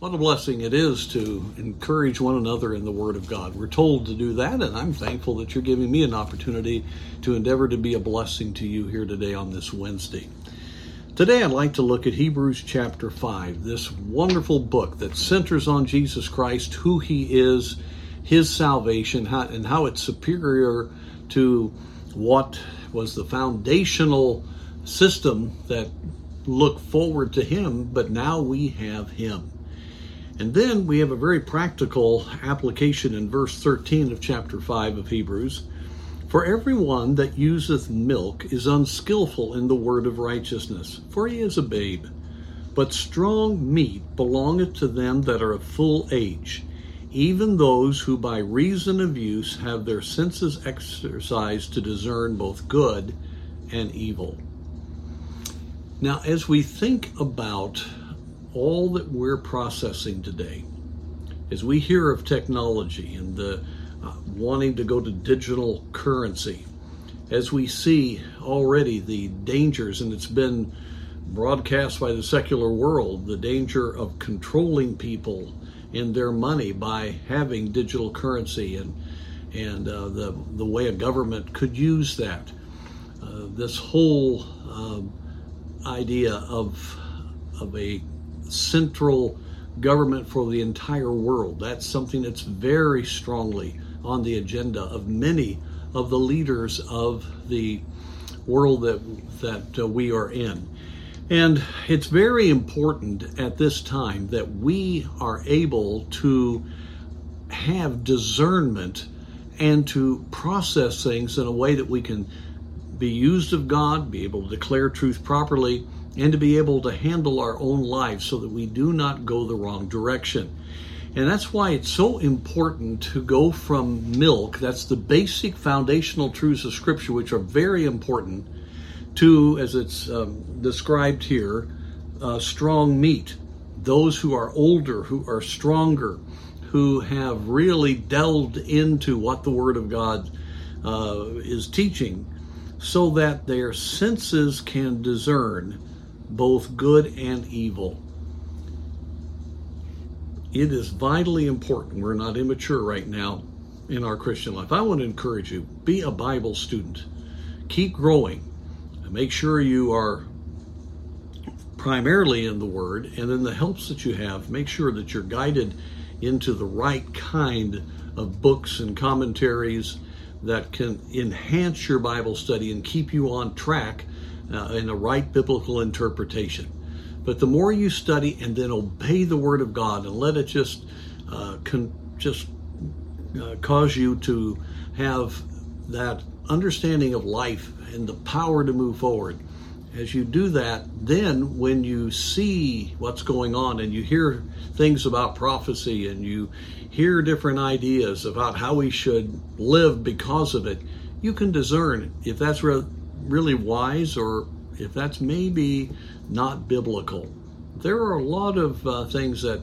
What a blessing it is to encourage one another in the Word of God. We're told to do that, and I'm thankful that you're giving me an opportunity to endeavor to be a blessing to you here today on this Wednesday. Today, I'd like to look at Hebrews chapter 5, this wonderful book that centers on Jesus Christ, who He is, His salvation, and how it's superior to what was the foundational system that looked forward to Him, but now we have Him. And then we have a very practical application in verse 13 of chapter 5 of Hebrews. For everyone that useth milk is unskillful in the word of righteousness, for he is a babe. But strong meat belongeth to them that are of full age, even those who by reason of use have their senses exercised to discern both good and evil. Now, as we think about all that we're processing today, as we hear of technology and the uh, wanting to go to digital currency, as we see already the dangers, and it's been broadcast by the secular world, the danger of controlling people in their money by having digital currency and and uh, the the way a government could use that. Uh, this whole um, idea of of a central government for the entire world. That's something that's very strongly on the agenda of many of the leaders of the world that that uh, we are in. And it's very important at this time that we are able to have discernment and to process things in a way that we can be used of God, be able to declare truth properly, and to be able to handle our own lives so that we do not go the wrong direction. And that's why it's so important to go from milk, that's the basic foundational truths of Scripture, which are very important, to, as it's um, described here, uh, strong meat. Those who are older, who are stronger, who have really delved into what the Word of God uh, is teaching, so that their senses can discern both good and evil. It is vitally important. We're not immature right now in our Christian life. I want to encourage you be a Bible student, keep growing, make sure you are primarily in the Word, and then the helps that you have, make sure that you're guided into the right kind of books and commentaries that can enhance your Bible study and keep you on track uh, in the right biblical interpretation. But the more you study and then obey the Word of God and let it just uh, con- just uh, cause you to have that understanding of life and the power to move forward. As you do that, then when you see what's going on and you hear things about prophecy and you hear different ideas about how we should live because of it, you can discern if that's re- really wise or if that's maybe not biblical. There are a lot of uh, things that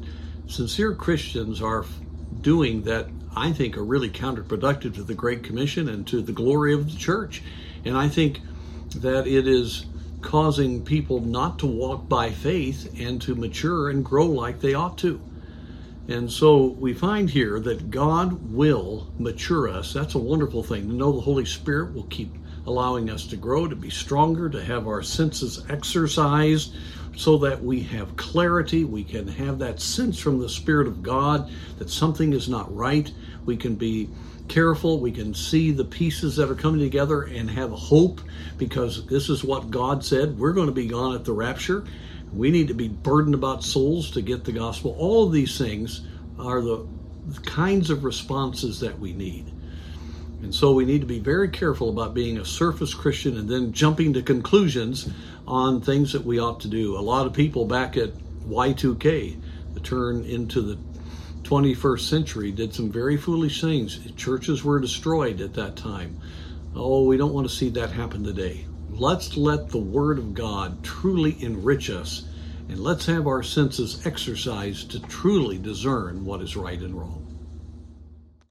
sincere Christians are doing that I think are really counterproductive to the Great Commission and to the glory of the church. And I think that it is causing people not to walk by faith and to mature and grow like they ought to. And so we find here that God will mature us. That's a wonderful thing to know the Holy Spirit will keep allowing us to grow, to be stronger, to have our senses exercised so that we have clarity. We can have that sense from the Spirit of God that something is not right. We can be careful. We can see the pieces that are coming together and have hope because this is what God said. We're going to be gone at the rapture. We need to be burdened about souls to get the gospel. All of these things are the kinds of responses that we need. And so we need to be very careful about being a surface Christian and then jumping to conclusions on things that we ought to do. A lot of people back at Y2K, the turn into the 21st century, did some very foolish things. Churches were destroyed at that time. Oh, we don't want to see that happen today. Let's let the Word of God truly enrich us and let's have our senses exercised to truly discern what is right and wrong.